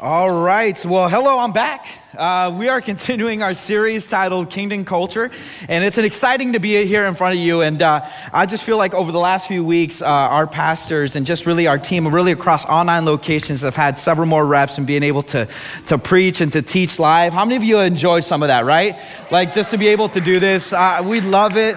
All right. Well, hello, I'm back. Uh, we are continuing our series titled Kingdom Culture, and it's an exciting to be here in front of you. And uh, I just feel like over the last few weeks, uh, our pastors and just really our team, really across all nine locations, have had several more reps and being able to, to preach and to teach live. How many of you enjoyed some of that, right? Like just to be able to do this, uh, we love it.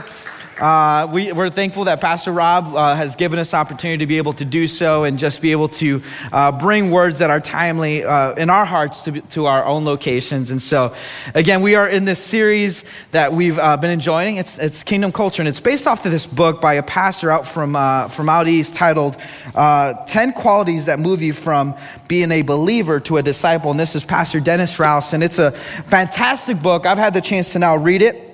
Uh, we, are thankful that Pastor Rob uh, has given us opportunity to be able to do so and just be able to uh, bring words that are timely uh, in our hearts to, to, our own locations. And so, again, we are in this series that we've uh, been enjoying. It's, it's Kingdom Culture, and it's based off of this book by a pastor out from, uh, from out east titled 10 Qualities That Move You From Being a Believer to a Disciple. And this is Pastor Dennis Rouse, and it's a fantastic book. I've had the chance to now read it.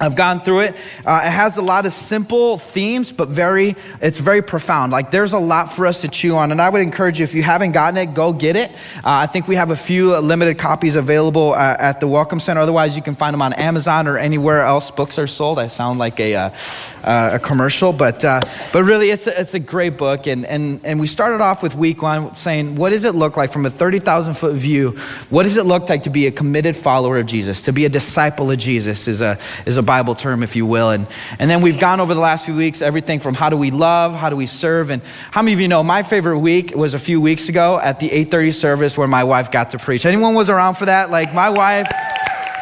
I've gone through it. Uh, it has a lot of simple themes, but very, it's very profound. Like there's a lot for us to chew on. And I would encourage you, if you haven't gotten it, go get it. Uh, I think we have a few limited copies available uh, at the Welcome Center. Otherwise, you can find them on Amazon or anywhere else books are sold. I sound like a, uh, uh, a commercial, but, uh, but really, it's a, it's a great book. And, and, and we started off with week one saying, what does it look like from a 30,000 foot view? What does it look like to be a committed follower of Jesus, to be a disciple of Jesus is a, is a Bible term, if you will. And, and then we've gone over the last few weeks everything from how do we love, how do we serve, and how many of you know my favorite week was a few weeks ago at the 8:30 service where my wife got to preach. Anyone was around for that? Like my wife,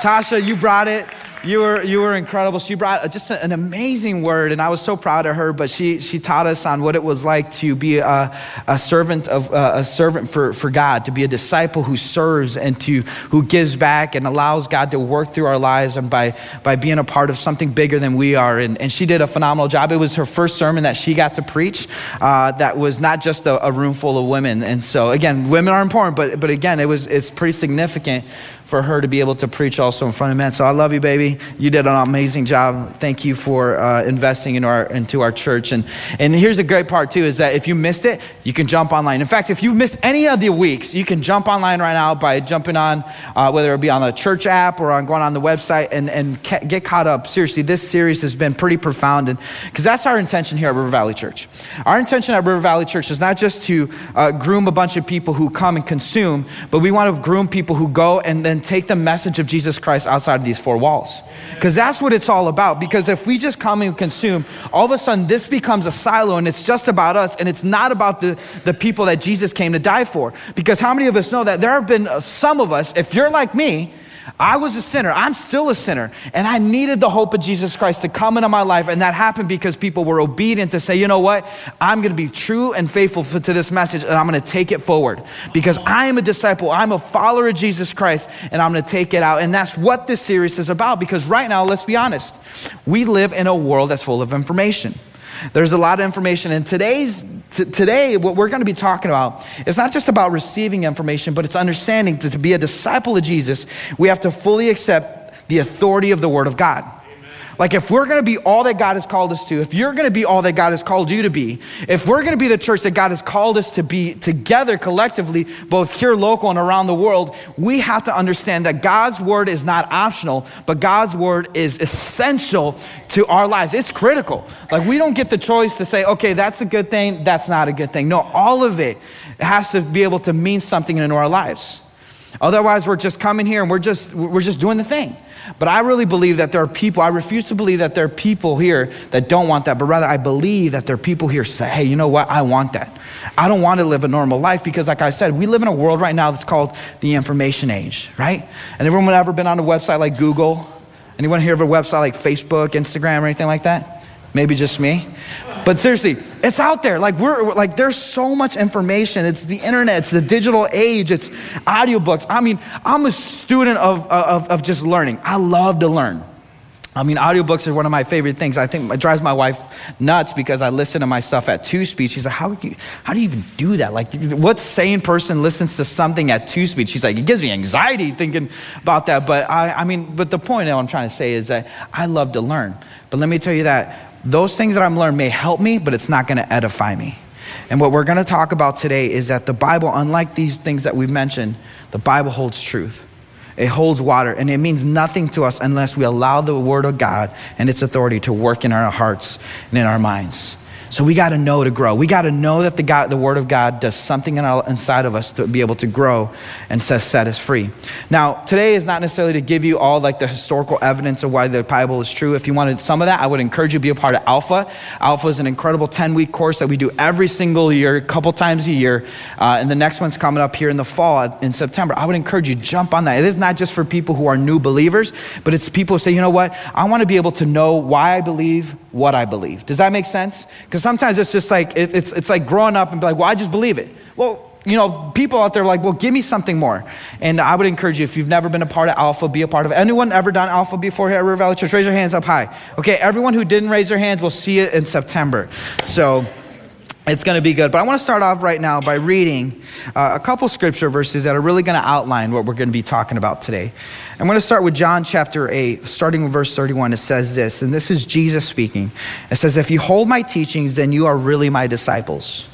Tasha, you brought it you were, you were incredible. She brought just an amazing word, and I was so proud of her. But she, she taught us on what it was like to be a, a servant of uh, a servant for, for God, to be a disciple who serves and to who gives back and allows God to work through our lives and by, by being a part of something bigger than we are. And, and she did a phenomenal job. It was her first sermon that she got to preach. Uh, that was not just a, a room full of women. And so again, women are important, but but again, it was it's pretty significant for her to be able to preach also in front of men. So I love you, baby. You did an amazing job. Thank you for uh, investing in our, into our church. And, and here's the great part, too, is that if you missed it, you can jump online. In fact, if you missed any of the weeks, you can jump online right now by jumping on, uh, whether it be on the church app or on going on the website and, and ca- get caught up. Seriously, this series has been pretty profound. Because that's our intention here at River Valley Church. Our intention at River Valley Church is not just to uh, groom a bunch of people who come and consume, but we want to groom people who go and then take the message of Jesus Christ outside of these four walls. Because that's what it's all about. Because if we just come and consume, all of a sudden this becomes a silo and it's just about us and it's not about the, the people that Jesus came to die for. Because how many of us know that there have been some of us, if you're like me, I was a sinner. I'm still a sinner. And I needed the hope of Jesus Christ to come into my life. And that happened because people were obedient to say, you know what? I'm going to be true and faithful to this message and I'm going to take it forward because I am a disciple. I'm a follower of Jesus Christ and I'm going to take it out. And that's what this series is about because right now, let's be honest, we live in a world that's full of information. There's a lot of information. And today's, t- today, what we're going to be talking about is not just about receiving information, but it's understanding that to be a disciple of Jesus, we have to fully accept the authority of the Word of God. Like, if we're gonna be all that God has called us to, if you're gonna be all that God has called you to be, if we're gonna be the church that God has called us to be together collectively, both here, local, and around the world, we have to understand that God's word is not optional, but God's word is essential to our lives. It's critical. Like, we don't get the choice to say, okay, that's a good thing, that's not a good thing. No, all of it has to be able to mean something in our lives. Otherwise, we're just coming here and we're just, we're just doing the thing. But I really believe that there are people, I refuse to believe that there are people here that don't want that, but rather I believe that there are people here say, hey, you know what? I want that. I don't want to live a normal life because, like I said, we live in a world right now that's called the information age, right? And everyone ever been on a website like Google? Anyone hear of a website like Facebook, Instagram, or anything like that? Maybe just me. But seriously, it's out there. Like we're like there's so much information. It's the internet, it's the digital age, it's audiobooks. I mean, I'm a student of, of, of just learning. I love to learn. I mean, audiobooks are one of my favorite things. I think it drives my wife nuts because I listen to my stuff at two speed. She's like, how, you, how do you even do that? Like, what sane person listens to something at two speed? She's like, it gives me anxiety thinking about that. But I, I mean, but the point that I'm trying to say is that I love to learn. But let me tell you that those things that I'm learned may help me, but it's not going to edify me. And what we're going to talk about today is that the Bible, unlike these things that we've mentioned, the Bible holds truth. It holds water, and it means nothing to us unless we allow the Word of God and its authority to work in our hearts and in our minds. So we got to know to grow. We got to know that the, God, the Word of God does something in our, inside of us to be able to grow and set, set us free. Now, today is not necessarily to give you all like the historical evidence of why the Bible is true. If you wanted some of that, I would encourage you to be a part of Alpha. Alpha is an incredible 10 week course that we do every single year, a couple times a year. Uh, and the next one's coming up here in the fall in September. I would encourage you jump on that. It is not just for people who are new believers, but it's people who say, you know what? I want to be able to know why I believe what I believe. Does that make sense? Because sometimes it's just like, it, it's, it's like growing up and be like, well, I just believe it. Well, you know, people out there are like, well, give me something more. And I would encourage you, if you've never been a part of Alpha, be a part of it. Anyone ever done Alpha before here at River Valley Church? Raise your hands up high. Okay, everyone who didn't raise their hands, we'll see it in September. So it's going to be good. But I want to start off right now by reading uh, a couple scripture verses that are really going to outline what we're going to be talking about today. I'm going to start with John chapter 8, starting with verse 31. It says this, and this is Jesus speaking. It says, If you hold my teachings, then you are really my disciples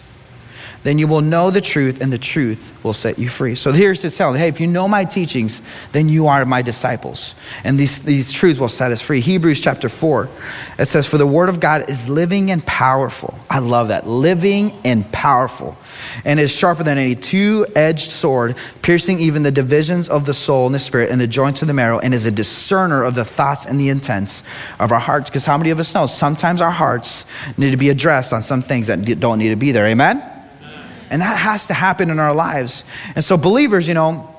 then you will know the truth, and the truth will set you free. So here's his telling, hey, if you know my teachings, then you are my disciples. And these, these truths will set us free. Hebrews chapter 4, it says, For the word of God is living and powerful. I love that. Living and powerful. And is sharper than any two edged sword, piercing even the divisions of the soul and the spirit and the joints of the marrow, and is a discerner of the thoughts and the intents of our hearts. Because how many of us know sometimes our hearts need to be addressed on some things that don't need to be there? Amen? And that has to happen in our lives. And so, believers, you know,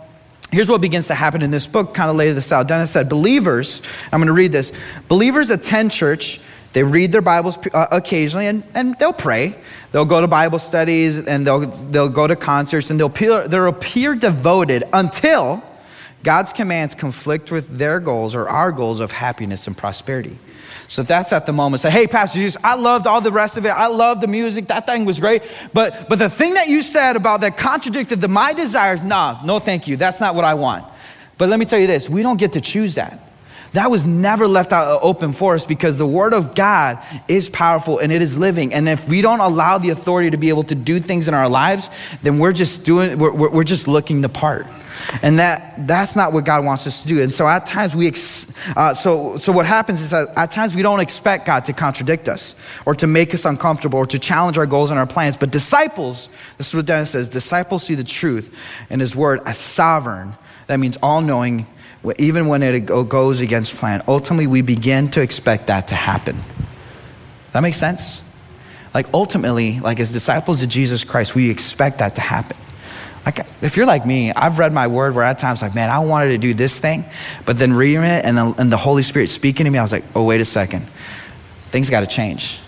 here's what begins to happen in this book, kind of laid this out. Dennis said, Believers, I'm going to read this. Believers attend church, they read their Bibles uh, occasionally, and, and they'll pray. They'll go to Bible studies and they'll, they'll go to concerts and they'll appear, they'll appear devoted until God's commands conflict with their goals or our goals of happiness and prosperity. So that's at the moment. Say, hey, Pastor Zeus, I loved all the rest of it. I loved the music. That thing was great. But, but the thing that you said about that contradicted the, my desires, nah, no thank you. That's not what I want. But let me tell you this we don't get to choose that. That was never left out open for us because the Word of God is powerful and it is living. And if we don't allow the authority to be able to do things in our lives, then we're just doing, we're, we're just looking the part. And that, that's not what God wants us to do. And so at times we, ex, uh, so, so what happens is that at times we don't expect God to contradict us or to make us uncomfortable or to challenge our goals and our plans. But disciples, this is what Dennis says, disciples see the truth in his word as sovereign. That means all knowing, even when it goes against plan. Ultimately, we begin to expect that to happen. That makes sense? Like ultimately, like as disciples of Jesus Christ, we expect that to happen. Like, if you're like me, I've read my word where at times, like, man, I wanted to do this thing, but then reading it and the, and the Holy Spirit speaking to me, I was like, oh, wait a second. Things got to change.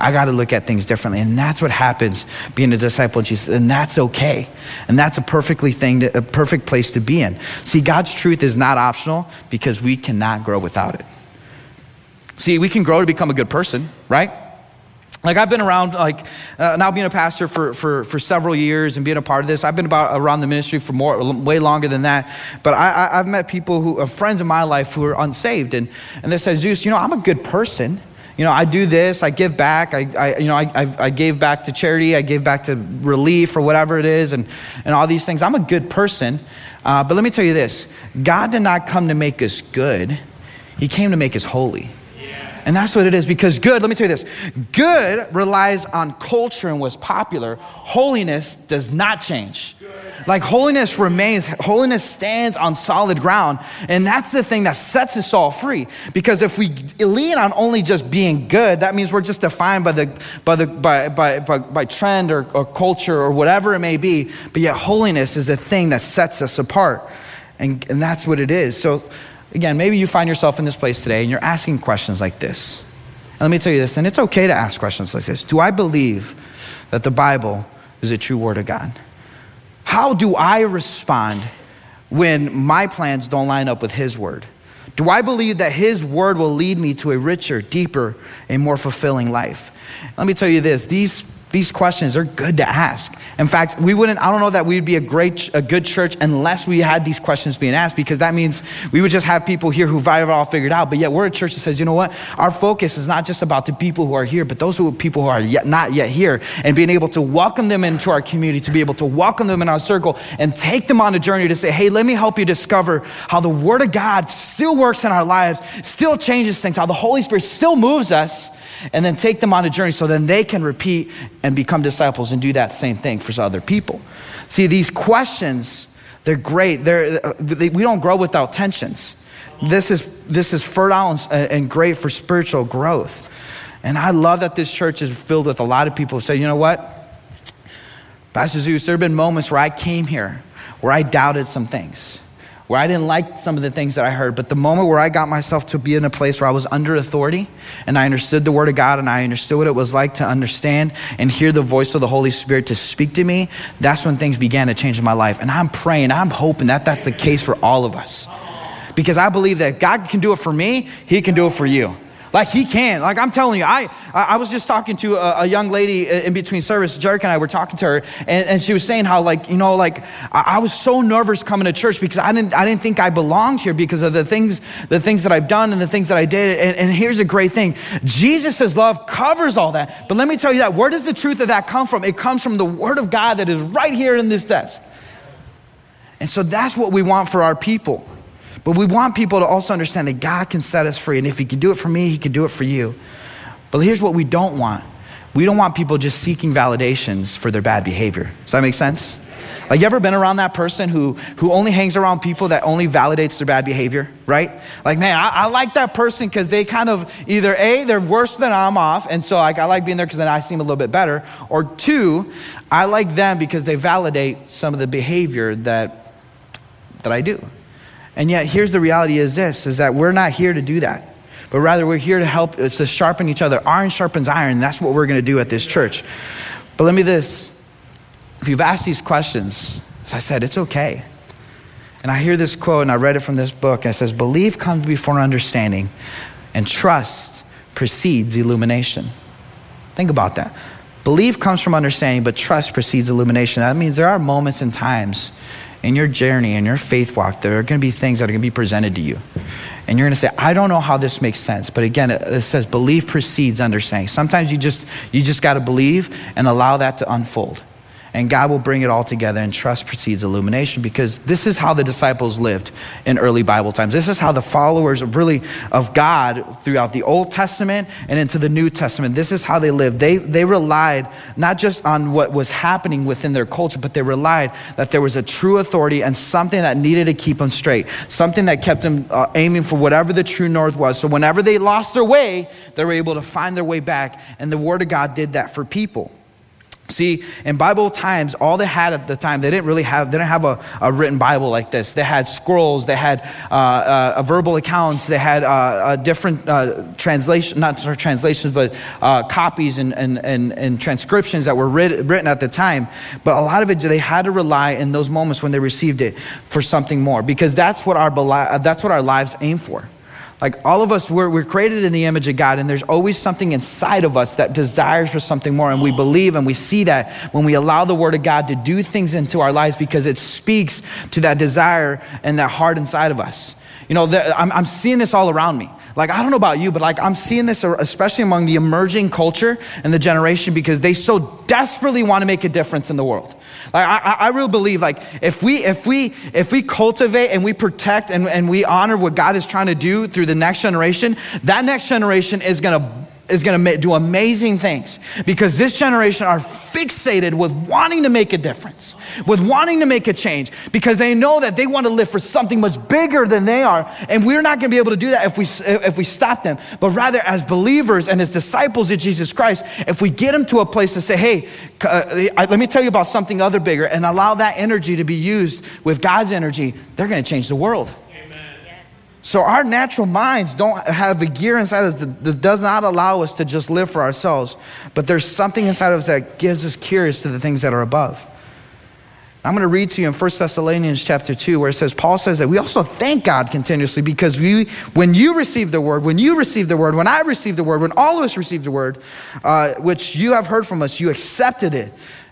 I got to look at things differently. And that's what happens being a disciple of Jesus. And that's okay. And that's a perfectly thing, to, a perfect place to be in. See, God's truth is not optional because we cannot grow without it. See, we can grow to become a good person, right? Like I've been around, like uh, now being a pastor for, for, for several years and being a part of this. I've been about around the ministry for more, way longer than that. But I, I, have met people who are friends in my life who are unsaved, and, and they said, Zeus, you know, I'm a good person. You know, I do this, I give back, I, I you know, I, I, gave back to charity, I gave back to relief or whatever it is, and, and all these things. I'm a good person. Uh, but let me tell you this God did not come to make us good, He came to make us holy. And that's what it is because good, let me tell you this good relies on culture and what's popular. Holiness does not change. Like holiness remains, holiness stands on solid ground. And that's the thing that sets us all free. Because if we lean on only just being good, that means we're just defined by the by the by by by, by trend or, or culture or whatever it may be. But yet holiness is a thing that sets us apart. And, and that's what it is. So Again, maybe you find yourself in this place today and you're asking questions like this. And let me tell you this, and it's okay to ask questions like this Do I believe that the Bible is a true word of God? How do I respond when my plans don't line up with His word? Do I believe that His word will lead me to a richer, deeper, and more fulfilling life? Let me tell you this these these questions are good to ask. In fact, we wouldn't, I don't know that we'd be a great, a good church unless we had these questions being asked because that means we would just have people here who've all figured out. But yet we're a church that says, you know what? Our focus is not just about the people who are here, but those who are people who are yet, not yet here and being able to welcome them into our community, to be able to welcome them in our circle and take them on a journey to say, hey, let me help you discover how the Word of God still works in our lives, still changes things, how the Holy Spirit still moves us and then take them on a journey so then they can repeat and become disciples and do that same thing for other people. See, these questions, they're great. They're, uh, they, we don't grow without tensions. This is, this is fertile and, uh, and great for spiritual growth. And I love that this church is filled with a lot of people who say, you know what? Pastor Zeus, there have been moments where I came here where I doubted some things where I didn't like some of the things that I heard, but the moment where I got myself to be in a place where I was under authority and I understood the Word of God and I understood what it was like to understand and hear the voice of the Holy Spirit to speak to me, that's when things began to change in my life. And I'm praying, I'm hoping that that's the case for all of us. Because I believe that God can do it for me, He can do it for you. Like he can. Like I'm telling you, I, I was just talking to a, a young lady in between service. Jarek and I were talking to her, and, and she was saying how, like, you know, like I, I, was so nervous coming to church because I didn't, I didn't think I belonged here because of the things, the things that I've done and the things that I did. And, and here's a great thing: Jesus' love covers all that. But let me tell you that. Where does the truth of that come from? It comes from the Word of God that is right here in this desk. And so that's what we want for our people. But we want people to also understand that God can set us free. And if He can do it for me, He can do it for you. But here's what we don't want we don't want people just seeking validations for their bad behavior. Does that make sense? Like, you ever been around that person who, who only hangs around people that only validates their bad behavior, right? Like, man, I, I like that person because they kind of either A, they're worse than I'm off, and so I like being there because then I seem a little bit better, or two, I like them because they validate some of the behavior that, that I do. And yet, here's the reality is this, is that we're not here to do that. But rather, we're here to help, it's to sharpen each other. Iron sharpens iron. That's what we're going to do at this church. But let me this. If you've asked these questions, as I said, it's okay. And I hear this quote, and I read it from this book, and it says, Belief comes before understanding, and trust precedes illumination. Think about that. Belief comes from understanding, but trust precedes illumination. That means there are moments and times in your journey, in your faith walk, there are going to be things that are going to be presented to you. And you're going to say, I don't know how this makes sense. But again, it, it says belief precedes understanding. Sometimes you just, you just got to believe and allow that to unfold and God will bring it all together, and trust precedes illumination because this is how the disciples lived in early Bible times. This is how the followers of really of God throughout the Old Testament and into the New Testament, this is how they lived. They, they relied not just on what was happening within their culture, but they relied that there was a true authority and something that needed to keep them straight, something that kept them uh, aiming for whatever the true north was. So whenever they lost their way, they were able to find their way back, and the Word of God did that for people. See, in Bible times, all they had at the time, they didn't really have, they didn't have a, a written Bible like this. They had scrolls, they had uh, uh, verbal accounts, they had uh, different uh, translation, not translations, but uh, copies and, and, and, and, transcriptions that were writ- written at the time. But a lot of it, they had to rely in those moments when they received it for something more, because that's what our, that's what our lives aim for. Like all of us, we're, we're created in the image of God, and there's always something inside of us that desires for something more. And we believe and we see that when we allow the Word of God to do things into our lives because it speaks to that desire and that heart inside of us. You know, I'm, I'm seeing this all around me. Like, I don't know about you, but like, I'm seeing this especially among the emerging culture and the generation because they so desperately want to make a difference in the world. Like, I, I really believe, like, if we, if we, if we cultivate and we protect and, and we honor what God is trying to do through the next generation, that next generation is going to is going to do amazing things because this generation are fixated with wanting to make a difference, with wanting to make a change because they know that they want to live for something much bigger than they are. And we're not going to be able to do that if we, if we stop them. But rather, as believers and as disciples of Jesus Christ, if we get them to a place to say, hey, uh, let me tell you about something other bigger and allow that energy to be used with God's energy, they're going to change the world. So our natural minds don't have a gear inside us that, that, does not allow us to just live for ourselves, but there's something inside of us that gives us curious to the things that are above. I'm going to read to you in 1 Thessalonians chapter 2 where it says, Paul says that we also thank God continuously because we, when you receive the word, when you receive the word, when I received the word, when all of us received the word, uh, which you have heard from us, you accepted it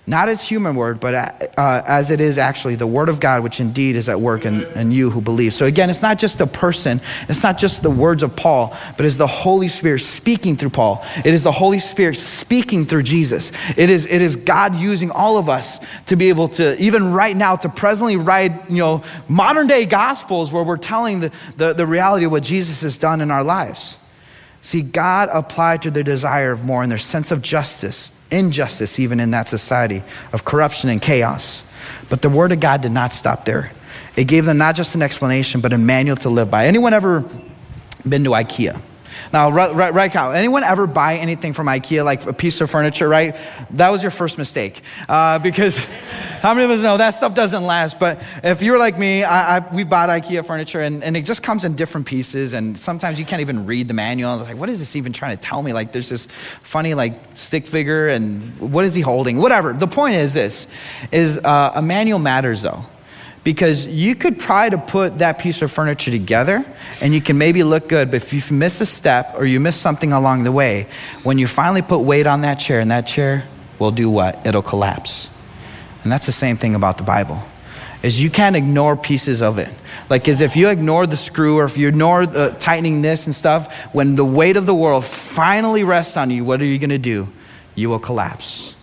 not as human word, but uh, as it is actually the word of God, which indeed is at work in, in you who believe. So again, it's not just a person, it's not just the words of Paul, but it's the Holy Spirit speaking through Paul. It is the Holy Spirit speaking through Jesus. It is, it is God using all of us to be able to, even right now, to presently write, you know, modern day gospels where we're telling the, the, the reality of what Jesus has done in our lives. See, God applied to their desire of more and their sense of justice injustice even in that society of corruption and chaos. But the word of God did not stop there. It gave them not just an explanation, but a manual to live by. Anyone ever been to IKEA? Now, right, right, now, anyone ever buy anything from IKEA, like a piece of furniture, right? That was your first mistake. Uh, because how many of us know that stuff doesn't last? But if you're like me, I, I, we bought IKEA furniture and, and it just comes in different pieces. And sometimes you can't even read the manual. Like, what is this even trying to tell me? Like, there's this funny, like, stick figure and what is he holding? Whatever. The point is this, is uh, a manual matters though because you could try to put that piece of furniture together and you can maybe look good, but if you miss a step or you miss something along the way, when you finally put weight on that chair, and that chair will do what? It'll collapse. And that's the same thing about the Bible. Is you can't ignore pieces of it. Like as if you ignore the screw or if you ignore the tightening this and stuff, when the weight of the world finally rests on you, what are you going to do? You will collapse.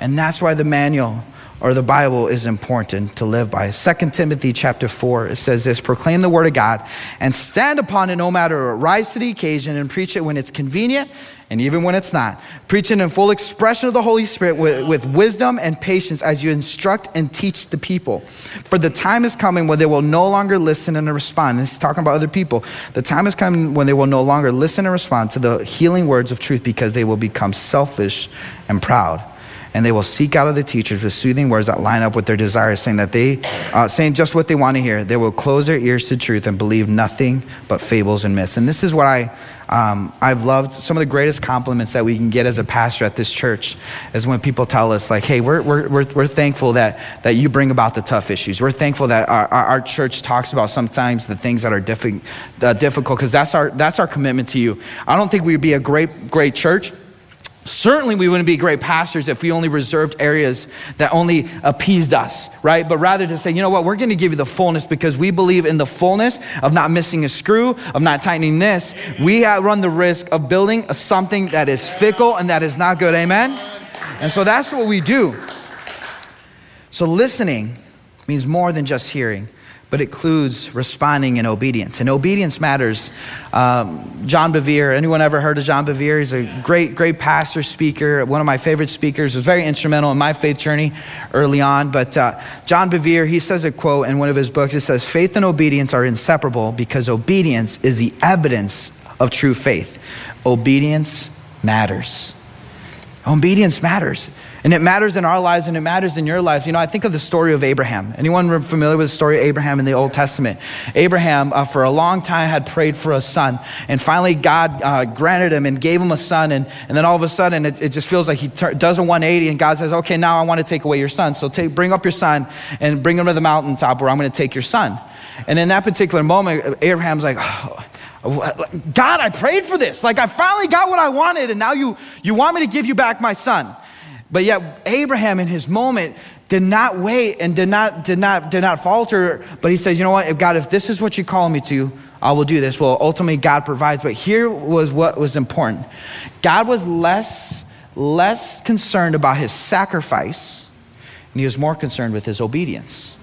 And that's why the manual or the Bible is important to live by. 2 Timothy chapter 4, it says this proclaim the word of God and stand upon it no matter what. Rise to the occasion and preach it when it's convenient and even when it's not. Preach it in full expression of the Holy Spirit with, with wisdom and patience as you instruct and teach the people. For the time is coming when they will no longer listen and respond. This is talking about other people. The time is coming when they will no longer listen and respond to the healing words of truth because they will become selfish and proud and they will seek out of the teachers with soothing words that line up with their desires, saying that they, uh, saying just what they want to hear. They will close their ears to truth and believe nothing but fables and myths. And this is what I, um, I've loved. Some of the greatest compliments that we can get as a pastor at this church is when people tell us, like, hey, we're, we're, we're, we're thankful that, that you bring about the tough issues. We're thankful that our, our, our church talks about sometimes the things that are diffi- uh, difficult, because that's our, that's our commitment to you. I don't think we'd be a great, great church Certainly, we wouldn't be great pastors if we only reserved areas that only appeased us, right? But rather to say, you know what, we're going to give you the fullness because we believe in the fullness of not missing a screw, of not tightening this. We run the risk of building something that is fickle and that is not good. Amen? And so that's what we do. So listening means more than just hearing but it includes responding in obedience. And obedience matters. Um, John Bevere, anyone ever heard of John Bevere? He's a great, great pastor, speaker, one of my favorite speakers, was very instrumental in my faith journey early on. But uh, John Bevere, he says a quote in one of his books. It says, Faith and obedience are inseparable because obedience is the evidence of true faith. Obedience matters. Obedience matters. And it matters in our lives and it matters in your life. You know, I think of the story of Abraham. Anyone familiar with the story of Abraham in the Old Testament? Abraham, uh, for a long time, had prayed for a son. And finally, God uh, granted him and gave him a son. And, and then all of a sudden, it, it just feels like he ter- does a 180 and God says, okay, now I want to take away your son. So take, bring up your son and bring him to the mountaintop where I'm going to take your son. And in that particular moment, Abraham's like, oh, God, I prayed for this. Like, I finally got what I wanted, and now you, you want me to give you back my son. But yet, Abraham in his moment did not wait and did not, did not, did not falter, but he says, You know what, if God, if this is what you call me to, I will do this. Well, ultimately, God provides. But here was what was important God was less, less concerned about his sacrifice, and he was more concerned with his obedience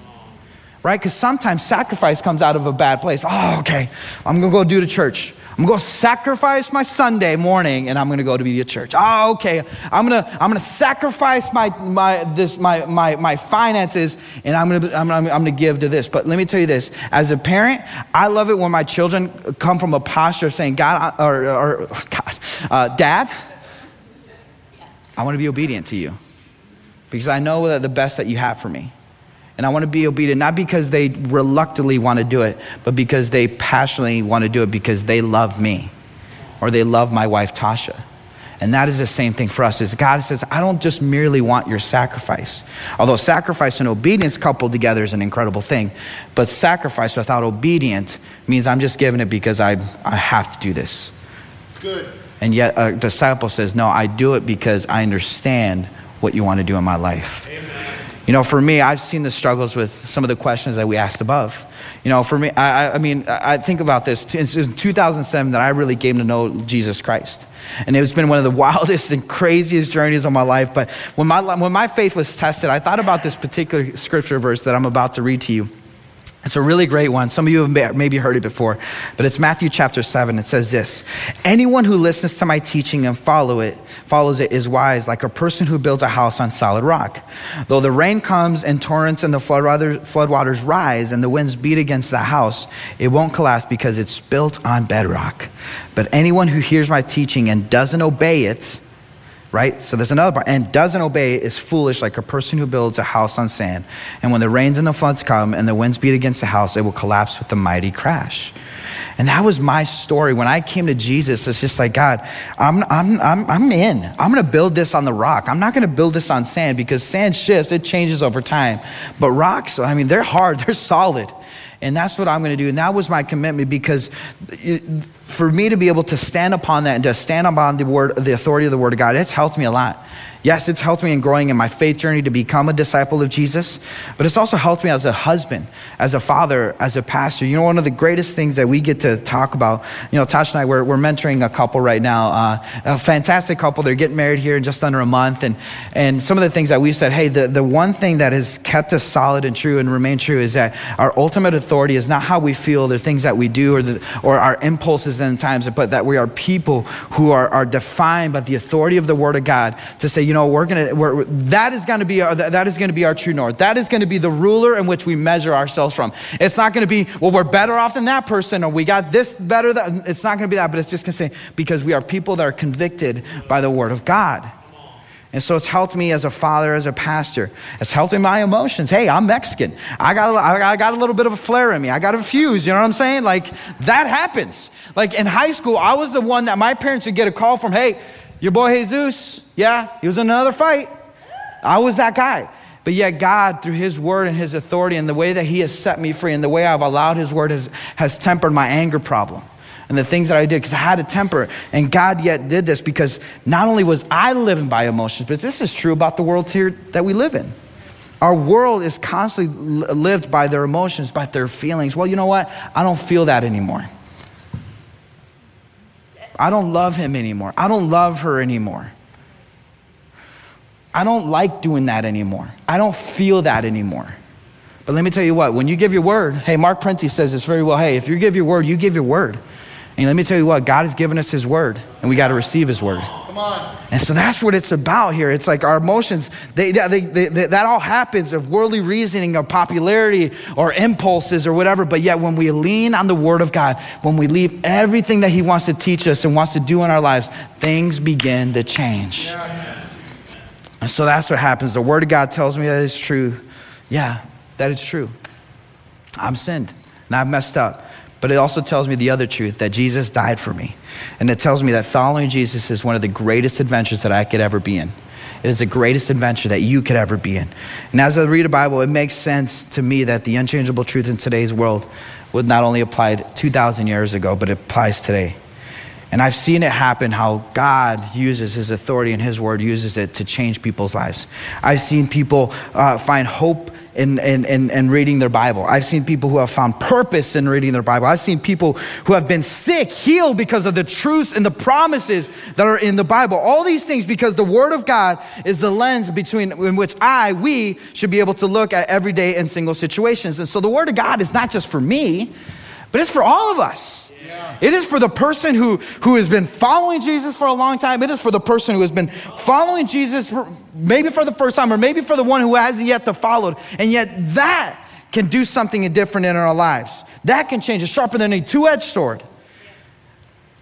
right? Because sometimes sacrifice comes out of a bad place. Oh, okay, I'm gonna go do the church. I'm gonna sacrifice my Sunday morning and I'm gonna go to be at church. Oh, okay. I'm gonna I'm gonna sacrifice my my this my my my finances and I'm gonna I'm, I'm, I'm gonna give to this. But let me tell you this: as a parent, I love it when my children come from a posture of saying, God or, or God, uh, Dad, I want to be obedient to you because I know that the best that you have for me. And I want to be obedient, not because they reluctantly want to do it, but because they passionately want to do it because they love me or they love my wife, Tasha. And that is the same thing for us. Is God says, I don't just merely want your sacrifice. Although sacrifice and obedience coupled together is an incredible thing, but sacrifice without obedience means I'm just giving it because I, I have to do this. It's good. And yet a disciple says, No, I do it because I understand what you want to do in my life. Amen. You know, for me, I've seen the struggles with some of the questions that we asked above. You know, for me, I, I mean, I think about this. It's in 2007 that I really came to know Jesus Christ. And it's been one of the wildest and craziest journeys of my life. But when my, when my faith was tested, I thought about this particular scripture verse that I'm about to read to you. It's a really great one. Some of you have maybe heard it before, but it's Matthew chapter 7. It says this Anyone who listens to my teaching and follow it, follows it is wise, like a person who builds a house on solid rock. Though the rain comes and torrents and the floodwaters rise and the winds beat against the house, it won't collapse because it's built on bedrock. But anyone who hears my teaching and doesn't obey it, right? So there's another part. And doesn't obey is foolish, like a person who builds a house on sand. And when the rains and the floods come and the winds beat against the house, it will collapse with a mighty crash. And that was my story. When I came to Jesus, it's just like, God, I'm, I'm, I'm, I'm in. I'm going to build this on the rock. I'm not going to build this on sand because sand shifts, it changes over time. But rocks, I mean, they're hard, they're solid. And that's what I'm going to do. And that was my commitment because for me to be able to stand upon that and to stand upon the word, the authority of the word of God, it's helped me a lot. Yes, it's helped me in growing in my faith journey to become a disciple of Jesus, but it's also helped me as a husband, as a father, as a pastor. You know, one of the greatest things that we get to talk about, you know, Tasha and I, we're, we're mentoring a couple right now, uh, a fantastic couple. They're getting married here in just under a month. And, and some of the things that we've said, hey, the, the one thing that has kept us solid and true and remain true is that our ultimate authority is not how we feel, the things that we do, or, the, or our impulses and times, but that we are people who are, are defined by the authority of the Word of God to say, you know, we're gonna, we're, that is gonna be our, that is gonna be our true north. That is gonna be the ruler in which we measure ourselves from. It's not gonna be, well, we're better off than that person, or we got this better. That, it's not gonna be that, but it's just gonna say, because we are people that are convicted by the word of God. And so it's helped me as a father, as a pastor. It's helped in my emotions. Hey, I'm Mexican. I got, a, I got a little bit of a flare in me. I got a fuse. You know what I'm saying? Like, that happens. Like, in high school, I was the one that my parents would get a call from, hey, your boy Jesus, yeah, he was in another fight. I was that guy. But yet, God, through His word and His authority and the way that He has set me free and the way I've allowed His word has, has tempered my anger problem and the things that I did because I had a temper. And God yet did this because not only was I living by emotions, but this is true about the world here that we live in. Our world is constantly lived by their emotions, by their feelings. Well, you know what? I don't feel that anymore. I don't love him anymore. I don't love her anymore. I don't like doing that anymore. I don't feel that anymore. But let me tell you what, when you give your word, hey, Mark Prenti says this very well. Hey, if you give your word, you give your word. And let me tell you what, God has given us his word, and we got to receive his word. Come on. And so that's what it's about here. It's like our emotions, they, they, they, that all happens of worldly reasoning or popularity or impulses or whatever. But yet, when we lean on the Word of God, when we leave everything that He wants to teach us and wants to do in our lives, things begin to change. Yes. And so that's what happens. The Word of God tells me that it's true. Yeah, that it's true. I'm sinned and I've messed up. But it also tells me the other truth that Jesus died for me. And it tells me that following Jesus is one of the greatest adventures that I could ever be in. It is the greatest adventure that you could ever be in. And as I read the Bible, it makes sense to me that the unchangeable truth in today's world would not only apply 2,000 years ago, but it applies today. And I've seen it happen how God uses his authority and his word uses it to change people's lives. I've seen people uh, find hope in, in, in, in, reading their Bible. I've seen people who have found purpose in reading their Bible. I've seen people who have been sick, healed because of the truths and the promises that are in the Bible. All these things because the Word of God is the lens between in which I, we, should be able to look at everyday and single situations. And so the Word of God is not just for me, but it's for all of us. It is for the person who, who has been following Jesus for a long time. It is for the person who has been following Jesus for, maybe for the first time or maybe for the one who hasn't yet to follow. And yet that can do something different in our lives. That can change. It's sharper than a two edged sword.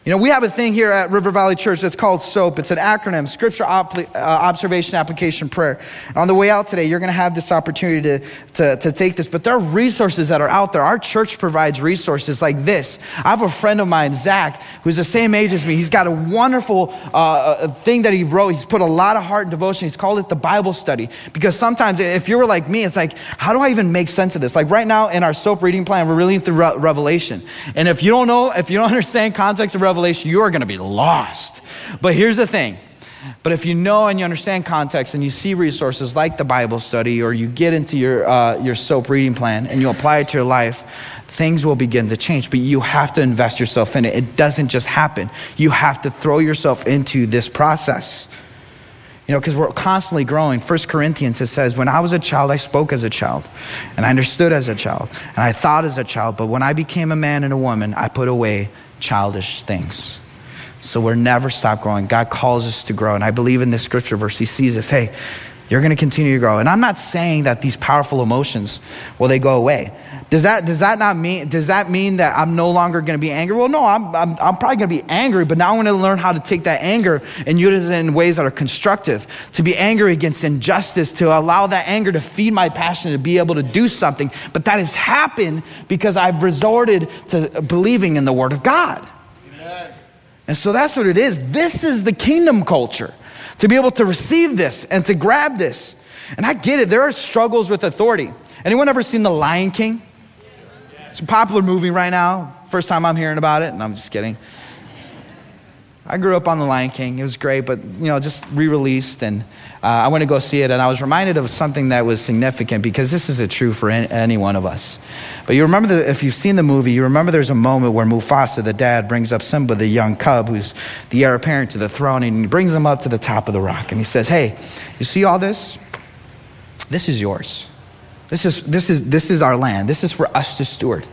You know, we have a thing here at River Valley Church that's called SOAP. It's an acronym, Scripture uh, Observation Application Prayer. And on the way out today, you're going to have this opportunity to, to, to take this. But there are resources that are out there. Our church provides resources like this. I have a friend of mine, Zach, who's the same age as me. He's got a wonderful uh, uh thing that he wrote. He's put a lot of heart and devotion. He's called it the Bible study. Because sometimes, if you were like me, it's like, how do I even make sense of this? Like right now in our SOAP reading plan, we're reading through Re- Revelation. And if you don't know, if you don't understand context of Revelation, Revelation, you are going to be lost. But here's the thing. But if you know and you understand context and you see resources like the Bible study or you get into your, uh, your SOAP reading plan and you apply it to your life, things will begin to change. But you have to invest yourself in it. It doesn't just happen. You have to throw yourself into this process. You know, because we're constantly growing. First Corinthians, it says, When I was a child, I spoke as a child, and I understood as a child, and I thought as a child. But when I became a man and a woman, I put away childish things. So we're never stop growing. God calls us to grow. And I believe in this scripture verse, He sees us, hey, you're going to continue to grow. And I'm not saying that these powerful emotions, well, they go away. Does that, does that not mean, does that mean that I'm no longer going to be angry? Well, no, I'm, I'm, I'm probably going to be angry, but now I'm going to learn how to take that anger and use it in ways that are constructive. To be angry against injustice, to allow that anger to feed my passion, to be able to do something. But that has happened because I've resorted to believing in the Word of God. Amen. And so that's what it is. This is the kingdom culture to be able to receive this and to grab this. And I get it, there are struggles with authority. Anyone ever seen The Lion King? It's a popular movie right now. First time I'm hearing about it, and I'm just kidding. I grew up on The Lion King. It was great, but you know, just re-released, and uh, I went to go see it, and I was reminded of something that was significant because this is a true for any, any one of us. But you remember, the, if you've seen the movie, you remember there's a moment where Mufasa, the dad, brings up Simba, the young cub, who's the heir apparent to the throne, and he brings him up to the top of the rock, and he says, "Hey, you see all this? This is yours. This is this is this is our land. This is for us to steward.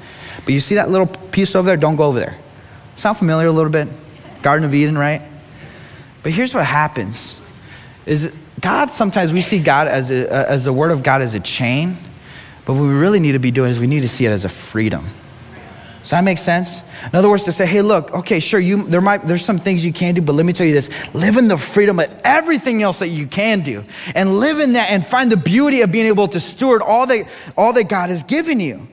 But you see that little piece over there? Don't go over there. Sound familiar a little bit?" Garden of Eden, right? But here's what happens is God, sometimes we see God as, a, as the word of God as a chain, but what we really need to be doing is we need to see it as a freedom. Does that make sense? In other words, to say, hey, look, okay, sure, you, there might, there's some things you can do, but let me tell you this live in the freedom of everything else that you can do, and live in that and find the beauty of being able to steward all that, all that God has given you.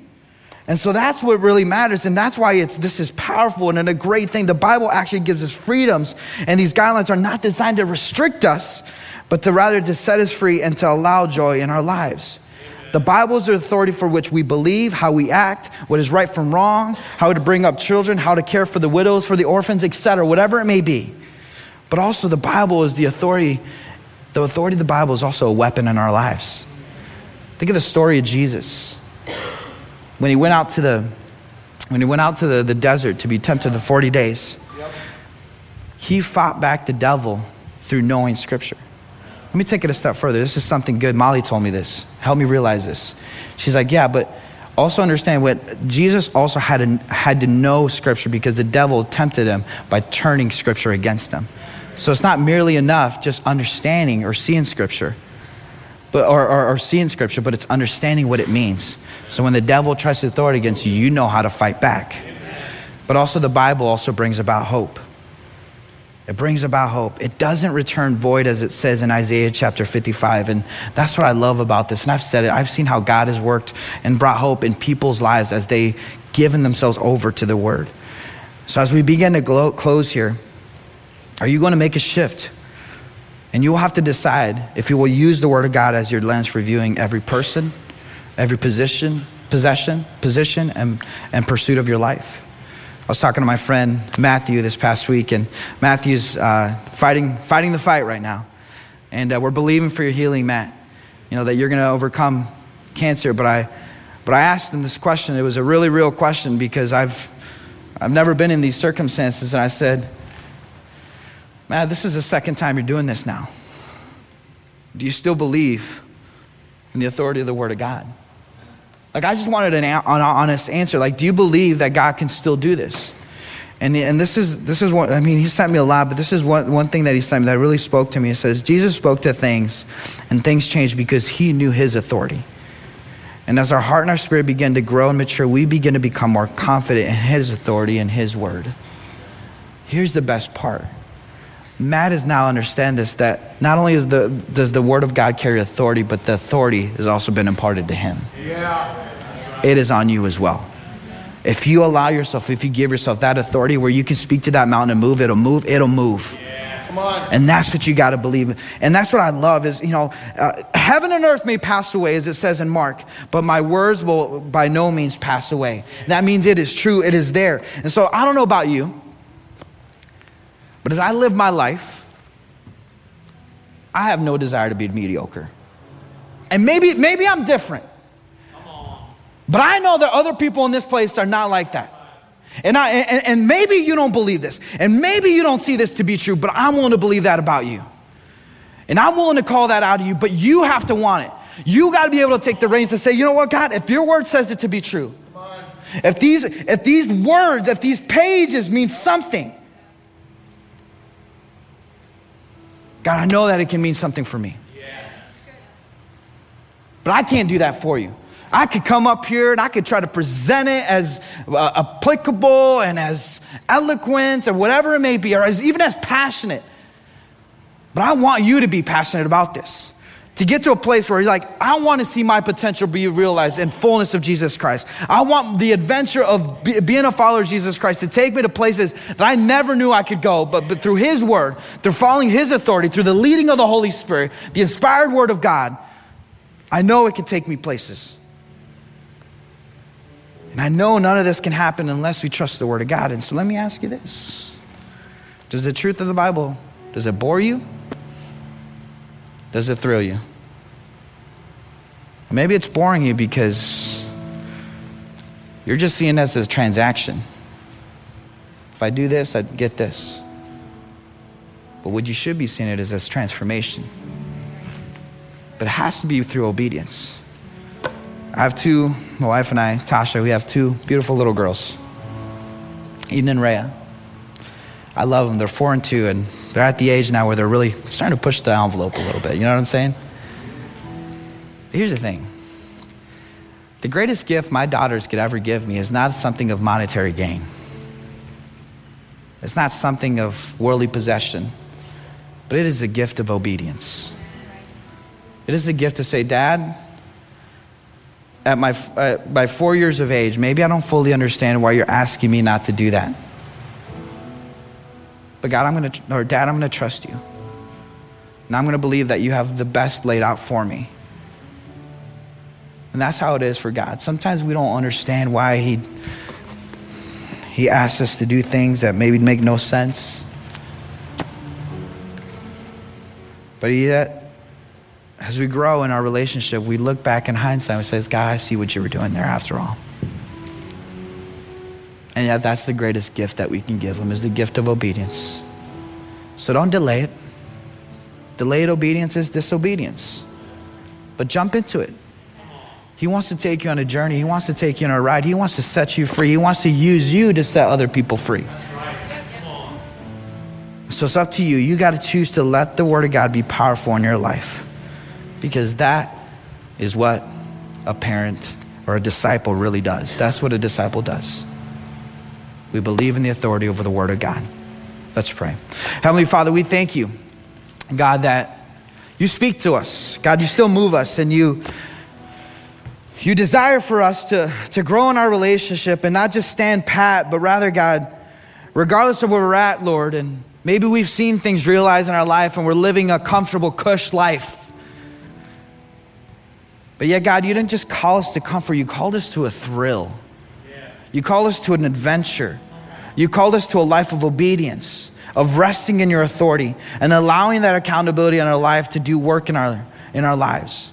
And so that's what really matters. And that's why it's, this is powerful and a great thing. The Bible actually gives us freedoms. And these guidelines are not designed to restrict us, but to rather to set us free and to allow joy in our lives. The Bible is the authority for which we believe, how we act, what is right from wrong, how to bring up children, how to care for the widows, for the orphans, etc., whatever it may be. But also the Bible is the authority. The authority of the Bible is also a weapon in our lives. Think of the story of Jesus when he went out to the when he went out to the, the desert to be tempted for 40 days he fought back the devil through knowing scripture let me take it a step further this is something good molly told me this help me realize this she's like yeah but also understand what jesus also had to, had to know scripture because the devil tempted him by turning scripture against him so it's not merely enough just understanding or seeing scripture but, or, or, or seeing scripture, but it's understanding what it means. So when the devil tries to throw it against you, you know how to fight back. But also, the Bible also brings about hope. It brings about hope. It doesn't return void, as it says in Isaiah chapter 55. And that's what I love about this. And I've said it, I've seen how God has worked and brought hope in people's lives as they given themselves over to the word. So, as we begin to glow, close here, are you going to make a shift? And you will have to decide if you will use the Word of God as your lens for viewing every person, every position, possession, position, and, and pursuit of your life. I was talking to my friend Matthew this past week, and Matthew's uh, fighting, fighting the fight right now. And uh, we're believing for your healing, Matt. You know, that you're going to overcome cancer. But I, but I asked him this question. It was a really real question because I've, I've never been in these circumstances. And I said, Man, this is the second time you're doing this now. Do you still believe in the authority of the Word of God? Like, I just wanted an, an honest answer. Like, do you believe that God can still do this? And, and this is this is what I mean. He sent me a lot, but this is one, one thing that he sent me that really spoke to me. It says Jesus spoke to things, and things changed because he knew his authority. And as our heart and our spirit begin to grow and mature, we begin to become more confident in his authority and his word. here's the best part. Matt is now understand this that not only is the, does the word of God carry authority, but the authority has also been imparted to him. Yeah. It is on you as well. If you allow yourself, if you give yourself that authority where you can speak to that mountain and move, it'll move, it'll move. Come on. And that's what you got to believe. And that's what I love is, you know, uh, heaven and earth may pass away, as it says in Mark, but my words will by no means pass away. That means it is true, it is there. And so I don't know about you, but as I live my life, I have no desire to be mediocre. And maybe, maybe I'm different. But I know that other people in this place are not like that. And, I, and, and maybe you don't believe this, and maybe you don't see this to be true, but I'm willing to believe that about you. And I'm willing to call that out of you, but you have to want it. You got to be able to take the reins and say, you know what, God, if your word says it to be true, if these, if these words, if these pages mean something, God, I know that it can mean something for me. But I can't do that for you. I could come up here and I could try to present it as uh, applicable and as eloquent or whatever it may be, or as even as passionate. But I want you to be passionate about this. To get to a place where you're like, I want to see my potential be realized in fullness of Jesus Christ. I want the adventure of be, being a follower of Jesus Christ to take me to places that I never knew I could go, but, but through His Word, through following His authority, through the leading of the Holy Spirit, the inspired Word of God, I know it can take me places. And I know none of this can happen unless we trust the Word of God. And so let me ask you this Does the truth of the Bible, does it bore you? Does it thrill you? Maybe it's boring you because you're just seeing this as a transaction. If I do this, I'd get this. But what you should be seeing it as this transformation. But it has to be through obedience. I have two, my wife and I, Tasha, we have two beautiful little girls, Eden and Rhea. I love them. They're four and two, and they're at the age now where they're really starting to push the envelope a little bit. You know what I'm saying? Here's the thing the greatest gift my daughters could ever give me is not something of monetary gain, it's not something of worldly possession, but it is a gift of obedience. It is a gift to say, Dad, at my, uh, by four years of age, maybe I don't fully understand why you're asking me not to do that. But God, I'm going to, or Dad, I'm going to trust you. And I'm going to believe that you have the best laid out for me. And that's how it is for God. Sometimes we don't understand why He, he asks us to do things that maybe make no sense. But He, as we grow in our relationship, we look back in hindsight and say, God, I see what you were doing there after all. And yet that's the greatest gift that we can give him is the gift of obedience. So don't delay it. Delayed obedience is disobedience. But jump into it. He wants to take you on a journey. He wants to take you on a ride. He wants to set you free. He wants to use you to set other people free. So it's up to you. You got to choose to let the Word of God be powerful in your life because that is what a parent or a disciple really does. That's what a disciple does. We believe in the authority over the Word of God. Let's pray. Heavenly Father, we thank you, God, that you speak to us. God, you still move us and you. You desire for us to, to grow in our relationship and not just stand pat, but rather, God, regardless of where we're at, Lord, and maybe we've seen things realized in our life and we're living a comfortable, cush life. But yet, God, you didn't just call us to comfort, you called us to a thrill. You called us to an adventure. You called us to a life of obedience, of resting in your authority, and allowing that accountability in our life to do work in our, in our lives.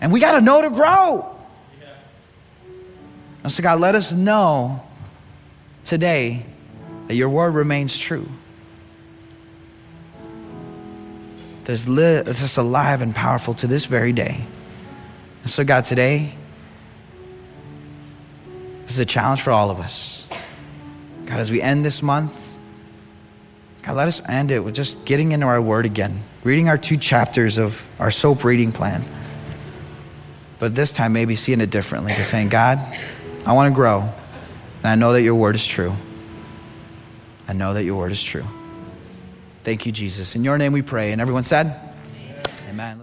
And we got to know to grow. And so, God, let us know today that your word remains true. That's, li- that's alive and powerful to this very day. And so, God, today, this is a challenge for all of us. God, as we end this month, God, let us end it with just getting into our word again, reading our two chapters of our SOAP reading plan. But this time, maybe seeing it differently, just saying, God, I want to grow, and I know that your word is true. I know that your word is true. Thank you, Jesus. In your name we pray. And everyone said, Amen. Amen.